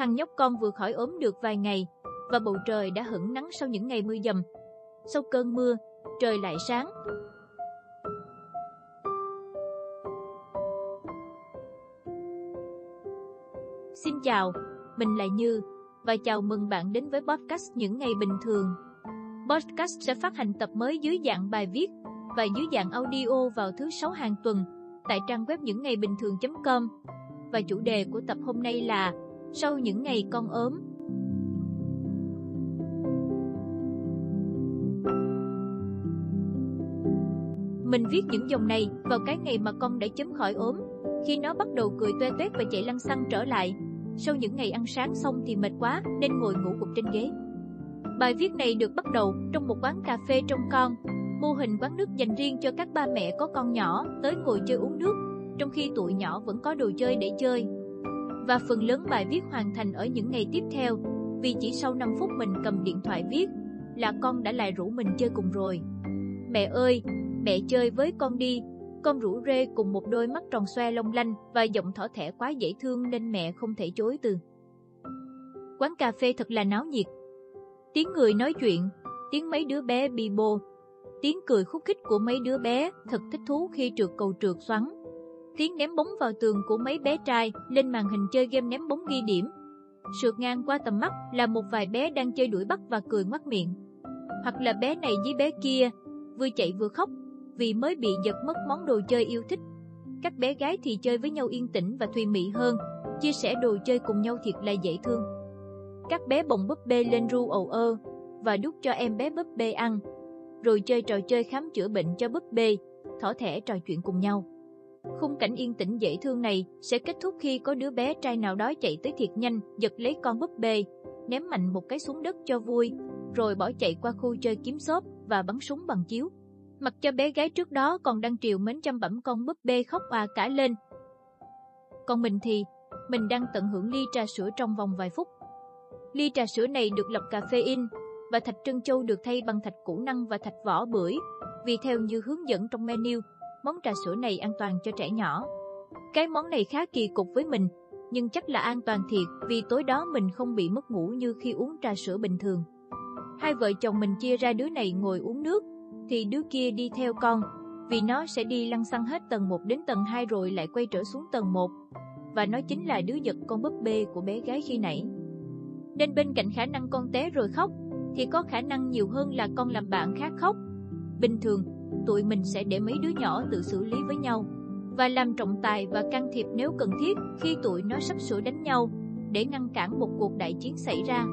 Thằng nhóc con vừa khỏi ốm được vài ngày, và bầu trời đã hửng nắng sau những ngày mưa dầm. Sau cơn mưa, trời lại sáng. Xin chào, mình là Như, và chào mừng bạn đến với podcast Những Ngày Bình Thường. Podcast sẽ phát hành tập mới dưới dạng bài viết và dưới dạng audio vào thứ sáu hàng tuần tại trang web những ngày bình thường.com. Và chủ đề của tập hôm nay là sau những ngày con ốm. Mình viết những dòng này vào cái ngày mà con đã chấm khỏi ốm, khi nó bắt đầu cười toe toét và chạy lăn xăng trở lại. Sau những ngày ăn sáng xong thì mệt quá nên ngồi ngủ gục trên ghế. Bài viết này được bắt đầu trong một quán cà phê trong con, mô hình quán nước dành riêng cho các ba mẹ có con nhỏ tới ngồi chơi uống nước, trong khi tụi nhỏ vẫn có đồ chơi để chơi. Và phần lớn bài viết hoàn thành ở những ngày tiếp theo, vì chỉ sau 5 phút mình cầm điện thoại viết, là con đã lại rủ mình chơi cùng rồi. Mẹ ơi, mẹ chơi với con đi, con rủ rê cùng một đôi mắt tròn xoe long lanh và giọng thỏ thẻ quá dễ thương nên mẹ không thể chối từ. Quán cà phê thật là náo nhiệt. Tiếng người nói chuyện, tiếng mấy đứa bé bi bô, tiếng cười khúc khích của mấy đứa bé thật thích thú khi trượt cầu trượt xoắn. Tiếng ném bóng vào tường của mấy bé trai lên màn hình chơi game ném bóng ghi điểm. Sượt ngang qua tầm mắt là một vài bé đang chơi đuổi bắt và cười ngoắt miệng. Hoặc là bé này với bé kia, vừa chạy vừa khóc vì mới bị giật mất món đồ chơi yêu thích. Các bé gái thì chơi với nhau yên tĩnh và thùy mị hơn, chia sẻ đồ chơi cùng nhau thiệt là dễ thương. Các bé bồng búp bê lên ru ầu ơ và đút cho em bé búp bê ăn, rồi chơi trò chơi khám chữa bệnh cho búp bê, thỏ thẻ trò chuyện cùng nhau. Khung cảnh yên tĩnh dễ thương này sẽ kết thúc khi có đứa bé trai nào đó chạy tới thiệt nhanh, giật lấy con búp bê, ném mạnh một cái xuống đất cho vui, rồi bỏ chạy qua khu chơi kiếm xốp và bắn súng bằng chiếu. Mặc cho bé gái trước đó còn đang triều mến chăm bẩm con búp bê khóc à cả lên. Còn mình thì, mình đang tận hưởng ly trà sữa trong vòng vài phút. Ly trà sữa này được lọc caffeine và thạch trân châu được thay bằng thạch củ năng và thạch vỏ bưởi, vì theo như hướng dẫn trong menu, món trà sữa này an toàn cho trẻ nhỏ. Cái món này khá kỳ cục với mình, nhưng chắc là an toàn thiệt vì tối đó mình không bị mất ngủ như khi uống trà sữa bình thường. Hai vợ chồng mình chia ra đứa này ngồi uống nước, thì đứa kia đi theo con, vì nó sẽ đi lăn xăng hết tầng 1 đến tầng 2 rồi lại quay trở xuống tầng 1. Và nó chính là đứa giật con búp bê của bé gái khi nãy. Nên bên cạnh khả năng con té rồi khóc, thì có khả năng nhiều hơn là con làm bạn khác khóc. Bình thường, tụi mình sẽ để mấy đứa nhỏ tự xử lý với nhau và làm trọng tài và can thiệp nếu cần thiết khi tụi nó sắp sửa đánh nhau để ngăn cản một cuộc đại chiến xảy ra.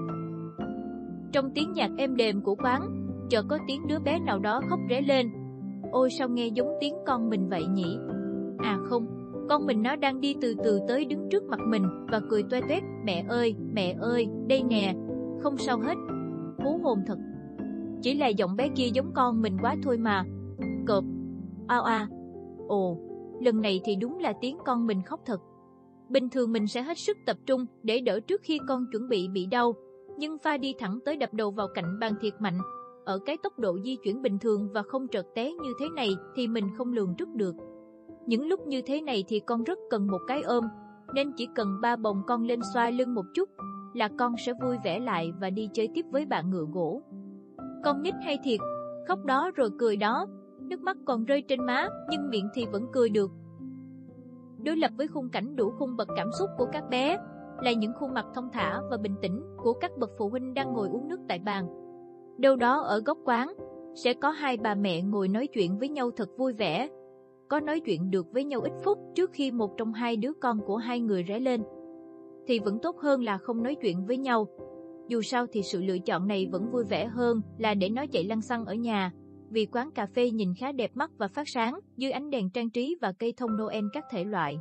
Trong tiếng nhạc êm đềm của quán, chợt có tiếng đứa bé nào đó khóc ré lên. Ôi sao nghe giống tiếng con mình vậy nhỉ? À không, con mình nó đang đi từ từ tới đứng trước mặt mình và cười toe toét, mẹ ơi, mẹ ơi, đây nè, không sao hết. Hú hồn thật. Chỉ là giọng bé kia giống con mình quá thôi mà. Cộp, ao a. Ồ, lần này thì đúng là tiếng con mình khóc thật. Bình thường mình sẽ hết sức tập trung để đỡ trước khi con chuẩn bị bị đau, nhưng pha đi thẳng tới đập đầu vào cạnh bàn thiệt mạnh ở cái tốc độ di chuyển bình thường và không trợt té như thế này thì mình không lường trước được. Những lúc như thế này thì con rất cần một cái ôm, nên chỉ cần ba bồng con lên xoa lưng một chút là con sẽ vui vẻ lại và đi chơi tiếp với bạn ngựa gỗ. Con nít hay thiệt, khóc đó rồi cười đó, nước mắt còn rơi trên má nhưng miệng thì vẫn cười được. Đối lập với khung cảnh đủ khung bậc cảm xúc của các bé, là những khuôn mặt thông thả và bình tĩnh của các bậc phụ huynh đang ngồi uống nước tại bàn. Đâu đó ở góc quán, sẽ có hai bà mẹ ngồi nói chuyện với nhau thật vui vẻ. Có nói chuyện được với nhau ít phút trước khi một trong hai đứa con của hai người rẽ lên. Thì vẫn tốt hơn là không nói chuyện với nhau. Dù sao thì sự lựa chọn này vẫn vui vẻ hơn là để nó chạy lăn xăng ở nhà, vì quán cà phê nhìn khá đẹp mắt và phát sáng dưới ánh đèn trang trí và cây thông Noel các thể loại.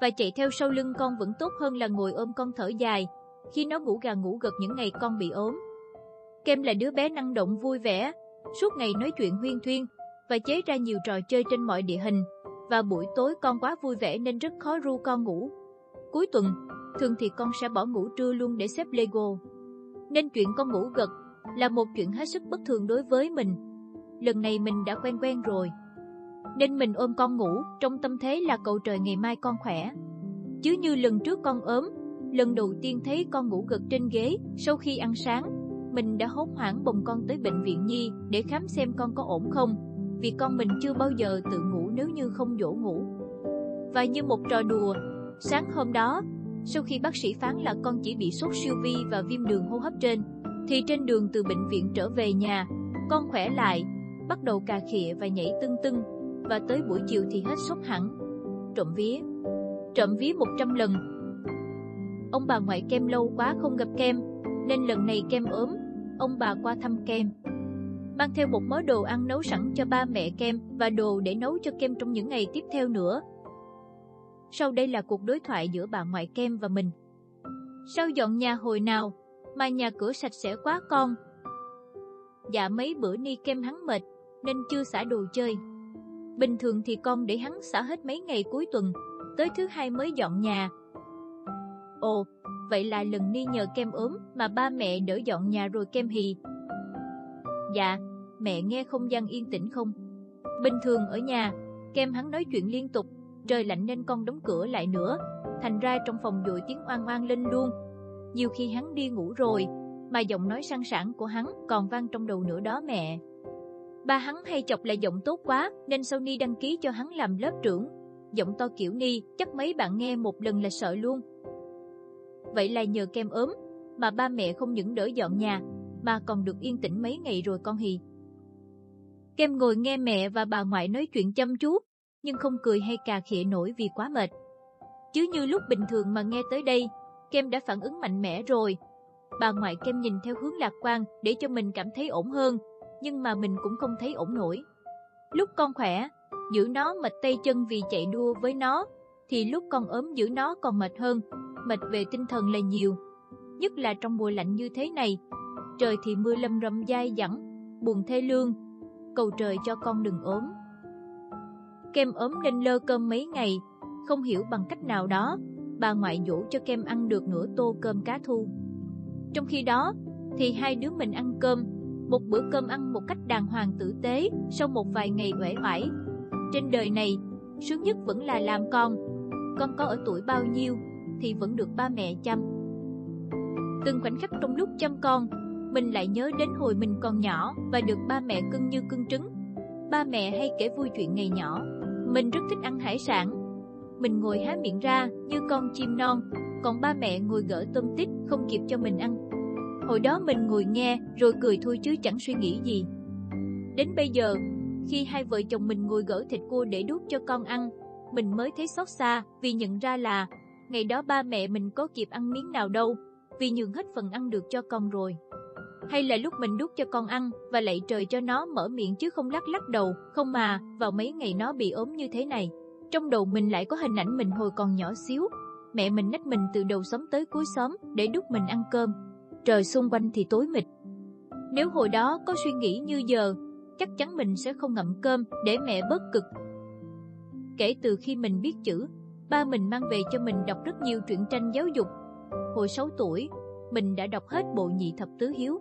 Và chạy theo sau lưng con vẫn tốt hơn là ngồi ôm con thở dài, khi nó ngủ gà ngủ gật những ngày con bị ốm. Kem là đứa bé năng động vui vẻ, suốt ngày nói chuyện huyên thuyên và chế ra nhiều trò chơi trên mọi địa hình. Và buổi tối con quá vui vẻ nên rất khó ru con ngủ. Cuối tuần, thường thì con sẽ bỏ ngủ trưa luôn để xếp Lego. Nên chuyện con ngủ gật là một chuyện hết sức bất thường đối với mình. Lần này mình đã quen quen rồi. Nên mình ôm con ngủ trong tâm thế là cầu trời ngày mai con khỏe. Chứ như lần trước con ốm, lần đầu tiên thấy con ngủ gật trên ghế sau khi ăn sáng. Mình đã hốt hoảng bồng con tới bệnh viện nhi để khám xem con có ổn không, vì con mình chưa bao giờ tự ngủ nếu như không dỗ ngủ. Và như một trò đùa, sáng hôm đó, sau khi bác sĩ phán là con chỉ bị sốt siêu vi và viêm đường hô hấp trên, thì trên đường từ bệnh viện trở về nhà, con khỏe lại, bắt đầu cà khịa và nhảy tưng tưng, và tới buổi chiều thì hết sốt hẳn. Trộm vía. Trộm vía 100 lần. Ông bà ngoại kem lâu quá không gặp kem, nên lần này kem ốm, ông bà qua thăm kem. Mang theo một mớ đồ ăn nấu sẵn cho ba mẹ kem và đồ để nấu cho kem trong những ngày tiếp theo nữa. Sau đây là cuộc đối thoại giữa bà ngoại kem và mình. Sao dọn nhà hồi nào, mà nhà cửa sạch sẽ quá con? Dạ mấy bữa ni kem hắn mệt, nên chưa xả đồ chơi. Bình thường thì con để hắn xả hết mấy ngày cuối tuần, tới thứ hai mới dọn nhà. Ồ, vậy là lần ni nhờ kem ốm mà ba mẹ đỡ dọn nhà rồi kem hì. Dạ, mẹ nghe không gian yên tĩnh không? Bình thường ở nhà, kem hắn nói chuyện liên tục, trời lạnh nên con đóng cửa lại nữa, thành ra trong phòng dội tiếng oan oan lên luôn. Nhiều khi hắn đi ngủ rồi, mà giọng nói sang sảng của hắn còn vang trong đầu nữa đó mẹ. Ba hắn hay chọc là giọng tốt quá, nên sau Ni đăng ký cho hắn làm lớp trưởng. Giọng to kiểu Ni, chắc mấy bạn nghe một lần là sợ luôn. Vậy là nhờ kem ốm, mà ba mẹ không những đỡ dọn nhà, mà còn được yên tĩnh mấy ngày rồi con hì. Kem ngồi nghe mẹ và bà ngoại nói chuyện chăm chú, nhưng không cười hay cà khịa nổi vì quá mệt. Chứ như lúc bình thường mà nghe tới đây, Kem đã phản ứng mạnh mẽ rồi. Bà ngoại Kem nhìn theo hướng lạc quan để cho mình cảm thấy ổn hơn, nhưng mà mình cũng không thấy ổn nổi. Lúc con khỏe, giữ nó mệt tay chân vì chạy đua với nó, thì lúc con ốm giữ nó còn mệt hơn, mệt về tinh thần là nhiều. Nhất là trong mùa lạnh như thế này, trời thì mưa lâm râm dai dẳng, buồn thê lương, cầu trời cho con đừng ốm. Kem ốm nên lơ cơm mấy ngày, không hiểu bằng cách nào đó, bà ngoại dỗ cho kem ăn được nửa tô cơm cá thu. Trong khi đó, thì hai đứa mình ăn cơm, một bữa cơm ăn một cách đàng hoàng tử tế sau một vài ngày uể oải. Trên đời này, sướng nhất vẫn là làm con. Con có ở tuổi bao nhiêu thì vẫn được ba mẹ chăm. Từng khoảnh khắc trong lúc chăm con, mình lại nhớ đến hồi mình còn nhỏ và được ba mẹ cưng như cưng trứng. Ba mẹ hay kể vui chuyện ngày nhỏ. Mình rất thích ăn hải sản. Mình ngồi há miệng ra như con chim non, còn ba mẹ ngồi gỡ tôm tít không kịp cho mình ăn. Hồi đó mình ngồi nghe rồi cười thôi chứ chẳng suy nghĩ gì. Đến bây giờ, khi hai vợ chồng mình ngồi gỡ thịt cua để đút cho con ăn, mình mới thấy xót xa vì nhận ra là ngày đó ba mẹ mình có kịp ăn miếng nào đâu, vì nhường hết phần ăn được cho con rồi. Hay là lúc mình đút cho con ăn và lạy trời cho nó mở miệng chứ không lắc lắc đầu, không mà, vào mấy ngày nó bị ốm như thế này. Trong đầu mình lại có hình ảnh mình hồi còn nhỏ xíu, mẹ mình nách mình từ đầu xóm tới cuối xóm để đút mình ăn cơm. Trời xung quanh thì tối mịt. Nếu hồi đó có suy nghĩ như giờ, chắc chắn mình sẽ không ngậm cơm để mẹ bớt cực. Kể từ khi mình biết chữ, ba mình mang về cho mình đọc rất nhiều truyện tranh giáo dục. Hồi 6 tuổi, mình đã đọc hết bộ nhị thập tứ hiếu.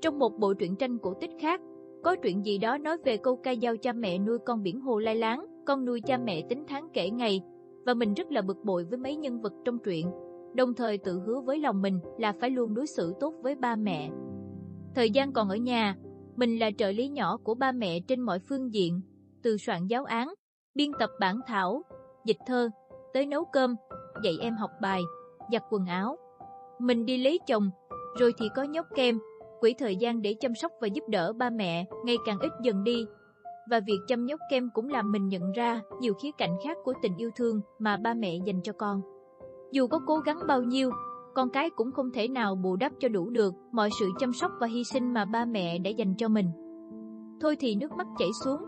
Trong một bộ truyện tranh cổ tích khác, có chuyện gì đó nói về câu ca dao cha mẹ nuôi con biển hồ lai láng, con nuôi cha mẹ tính tháng kể ngày, và mình rất là bực bội với mấy nhân vật trong truyện, đồng thời tự hứa với lòng mình là phải luôn đối xử tốt với ba mẹ. Thời gian còn ở nhà, mình là trợ lý nhỏ của ba mẹ trên mọi phương diện, từ soạn giáo án, biên tập bản thảo, dịch thơ, tới nấu cơm, dạy em học bài, giặt quần áo. Mình đi lấy chồng, rồi thì có nhóc kem, quỹ thời gian để chăm sóc và giúp đỡ ba mẹ ngày càng ít dần đi. Và việc chăm nhóc kem cũng làm mình nhận ra nhiều khía cạnh khác của tình yêu thương mà ba mẹ dành cho con. Dù có cố gắng bao nhiêu, con cái cũng không thể nào bù đắp cho đủ được mọi sự chăm sóc và hy sinh mà ba mẹ đã dành cho mình. Thôi thì nước mắt chảy xuống.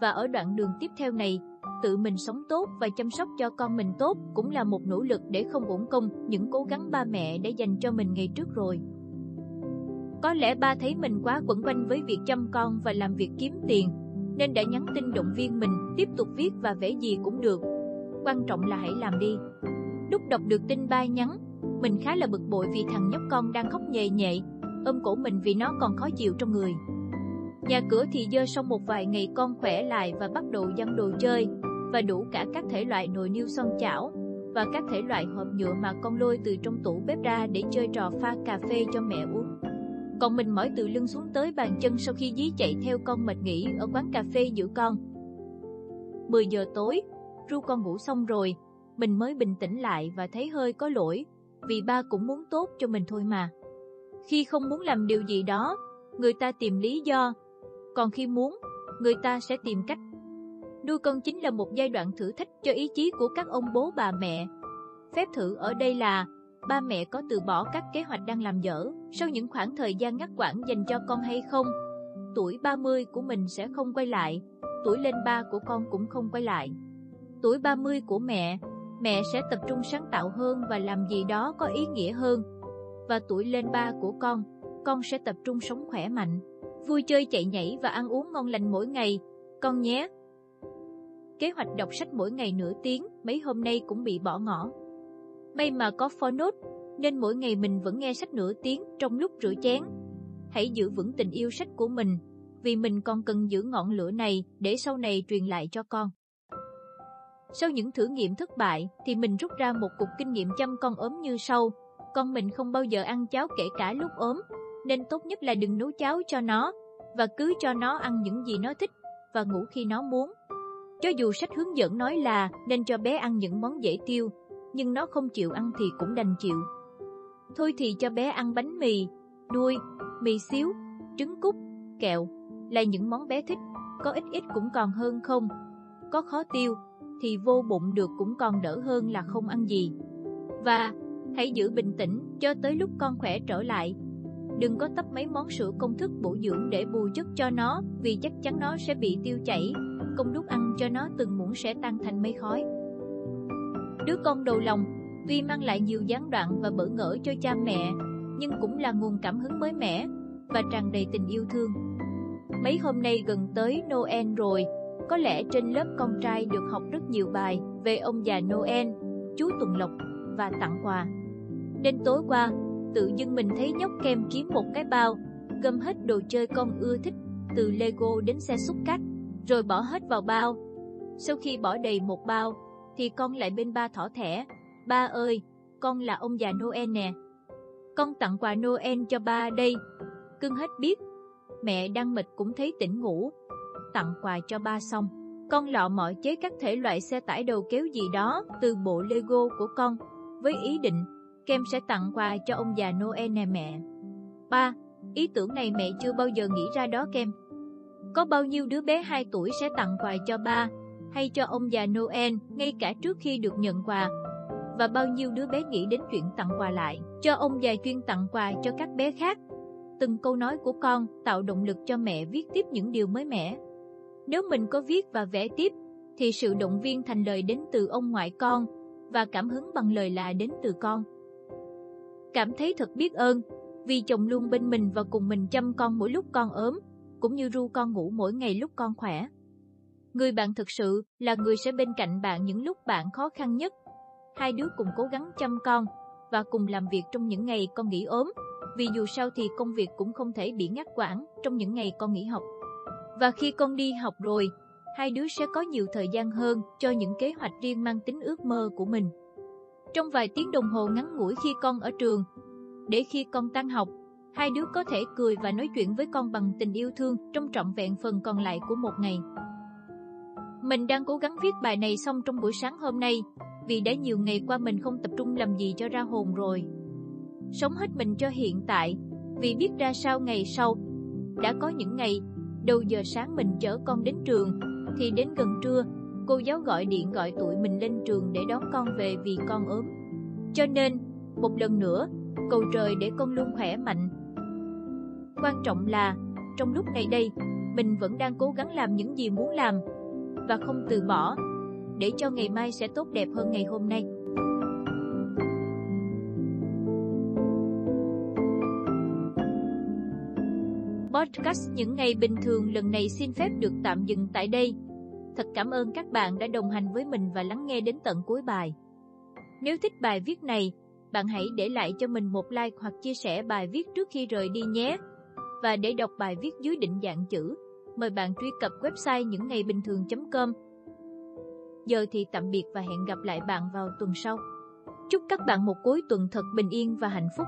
Và ở đoạn đường tiếp theo này, tự mình sống tốt và chăm sóc cho con mình tốt cũng là một nỗ lực để không uổng công những cố gắng ba mẹ đã dành cho mình ngày trước rồi. Có lẽ ba thấy mình quá quẩn quanh với việc chăm con và làm việc kiếm tiền, nên đã nhắn tin động viên mình tiếp tục viết và vẽ gì cũng được. Quan trọng là hãy làm đi. Lúc đọc được tin ba nhắn, mình khá là bực bội vì thằng nhóc con đang khóc nhẹ nhẹ, ôm cổ mình vì nó còn khó chịu trong người. Nhà cửa thì dơ xong một vài ngày con khỏe lại và bắt đầu dăng đồ chơi, và đủ cả các thể loại nồi niêu son chảo. và các thể loại hộp nhựa mà con lôi từ trong tủ bếp ra để chơi trò pha cà phê cho mẹ uống. Còn mình mỏi từ lưng xuống tới bàn chân sau khi dí chạy theo con mệt nghỉ ở quán cà phê giữ con. 10 giờ tối, ru con ngủ xong rồi, mình mới bình tĩnh lại và thấy hơi có lỗi, vì ba cũng muốn tốt cho mình thôi mà. Khi không muốn làm điều gì đó, người ta tìm lý do, còn khi muốn, người ta sẽ tìm cách. Nuôi con chính là một giai đoạn thử thách cho ý chí của các ông bố bà mẹ. Phép thử ở đây là ba mẹ có từ bỏ các kế hoạch đang làm dở sau những khoảng thời gian ngắt quãng dành cho con hay không. Tuổi 30 của mình sẽ không quay lại, tuổi lên ba của con cũng không quay lại. Tuổi 30 của mẹ, mẹ sẽ tập trung sáng tạo hơn và làm gì đó có ý nghĩa hơn. Và tuổi lên ba của con, con sẽ tập trung sống khỏe mạnh, vui chơi chạy nhảy và ăn uống ngon lành mỗi ngày, con nhé. Kế hoạch đọc sách mỗi ngày nửa tiếng mấy hôm nay cũng bị bỏ ngỏ. May mà có phó nốt nên mỗi ngày mình vẫn nghe sách nửa tiếng trong lúc rửa chén. Hãy giữ vững tình yêu sách của mình, vì mình còn cần giữ ngọn lửa này để sau này truyền lại cho con. Sau những thử nghiệm thất bại thì mình rút ra một cục kinh nghiệm chăm con ốm như sau. Con mình không bao giờ ăn cháo kể cả lúc ốm, nên tốt nhất là đừng nấu cháo cho nó, và cứ cho nó ăn những gì nó thích và ngủ khi nó muốn. Cho dù sách hướng dẫn nói là nên cho bé ăn những món dễ tiêu, nhưng nó không chịu ăn thì cũng đành chịu. Thôi thì cho bé ăn bánh mì, đuôi, mì xíu, trứng cút, kẹo, là những món bé thích, có ít ít cũng còn hơn không. Có khó tiêu, thì vô bụng được cũng còn đỡ hơn là không ăn gì. Và hãy giữ bình tĩnh cho tới lúc con khỏe trở lại. Đừng có tấp mấy món sữa công thức bổ dưỡng để bù chất cho nó vì chắc chắn nó sẽ bị tiêu chảy. Công đút ăn cho nó từng muỗng sẽ tan thành mây khói. Đứa con đầu lòng tuy mang lại nhiều gián đoạn và bỡ ngỡ cho cha mẹ, nhưng cũng là nguồn cảm hứng mới mẻ và tràn đầy tình yêu thương. Mấy hôm nay gần tới Noel rồi, có lẽ trên lớp con trai được học rất nhiều bài về ông già Noel, chú Tuần Lộc và tặng quà. Đến tối qua, tự dưng mình thấy nhóc kem kiếm một cái bao, gom hết đồ chơi con ưa thích, từ Lego đến xe xúc cát, rồi bỏ hết vào bao. Sau khi bỏ đầy một bao, thì con lại bên ba thỏ thẻ. Ba ơi, con là ông già Noel nè. Con tặng quà Noel cho ba đây. Cưng hết biết. Mẹ đang mệt cũng thấy tỉnh ngủ, tặng quà cho ba xong. Con lọ mọi chế các thể loại xe tải đầu kéo gì đó từ bộ Lego của con, với ý định kem sẽ tặng quà cho ông già Noel nè mẹ. Ba, ý tưởng này mẹ chưa bao giờ nghĩ ra đó kem. Có bao nhiêu đứa bé 2 tuổi sẽ tặng quà cho ba hay cho ông già Noel ngay cả trước khi được nhận quà? Và bao nhiêu đứa bé nghĩ đến chuyện tặng quà lại cho ông già chuyên tặng quà cho các bé khác? Từng câu nói của con tạo động lực cho mẹ viết tiếp những điều mới mẻ. Nếu mình có viết và vẽ tiếp, thì sự động viên thành lời đến từ ông ngoại con, và cảm hứng bằng lời lạ đến từ con. Cảm thấy thật biết ơn, vì chồng luôn bên mình và cùng mình chăm con mỗi lúc con ốm, cũng như ru con ngủ mỗi ngày lúc con khỏe. Người bạn thực sự là người sẽ bên cạnh bạn những lúc bạn khó khăn nhất. Hai đứa cùng cố gắng chăm con và cùng làm việc trong những ngày con nghỉ ốm, vì dù sao thì công việc cũng không thể bị ngắt quãng trong những ngày con nghỉ học. Và khi con đi học rồi, hai đứa sẽ có nhiều thời gian hơn cho những kế hoạch riêng mang tính ước mơ của mình. Trong vài tiếng đồng hồ ngắn ngủi khi con ở trường, để khi con tan học, hai đứa có thể cười và nói chuyện với con bằng tình yêu thương trong trọn vẹn phần còn lại của một ngày. Mình đang cố gắng viết bài này xong trong buổi sáng hôm nay, vì đã nhiều ngày qua mình không tập trung làm gì cho ra hồn rồi. Sống hết mình cho hiện tại, vì biết ra sao ngày sau. Đã có những ngày Đầu giờ sáng mình chở con đến trường, thì đến gần trưa, cô giáo gọi điện gọi tụi mình lên trường để đón con về vì con ốm. Cho nên, một lần nữa, cầu trời để con luôn khỏe mạnh. Quan trọng là, trong lúc này đây, mình vẫn đang cố gắng làm những gì muốn làm, và không từ bỏ, để cho ngày mai sẽ tốt đẹp hơn ngày hôm nay. podcast những ngày bình thường lần này xin phép được tạm dừng tại đây. Thật cảm ơn các bạn đã đồng hành với mình và lắng nghe đến tận cuối bài. Nếu thích bài viết này, bạn hãy để lại cho mình một like hoặc chia sẻ bài viết trước khi rời đi nhé. Và để đọc bài viết dưới định dạng chữ, mời bạn truy cập website những ngày bình thường.com. Giờ thì tạm biệt và hẹn gặp lại bạn vào tuần sau. Chúc các bạn một cuối tuần thật bình yên và hạnh phúc.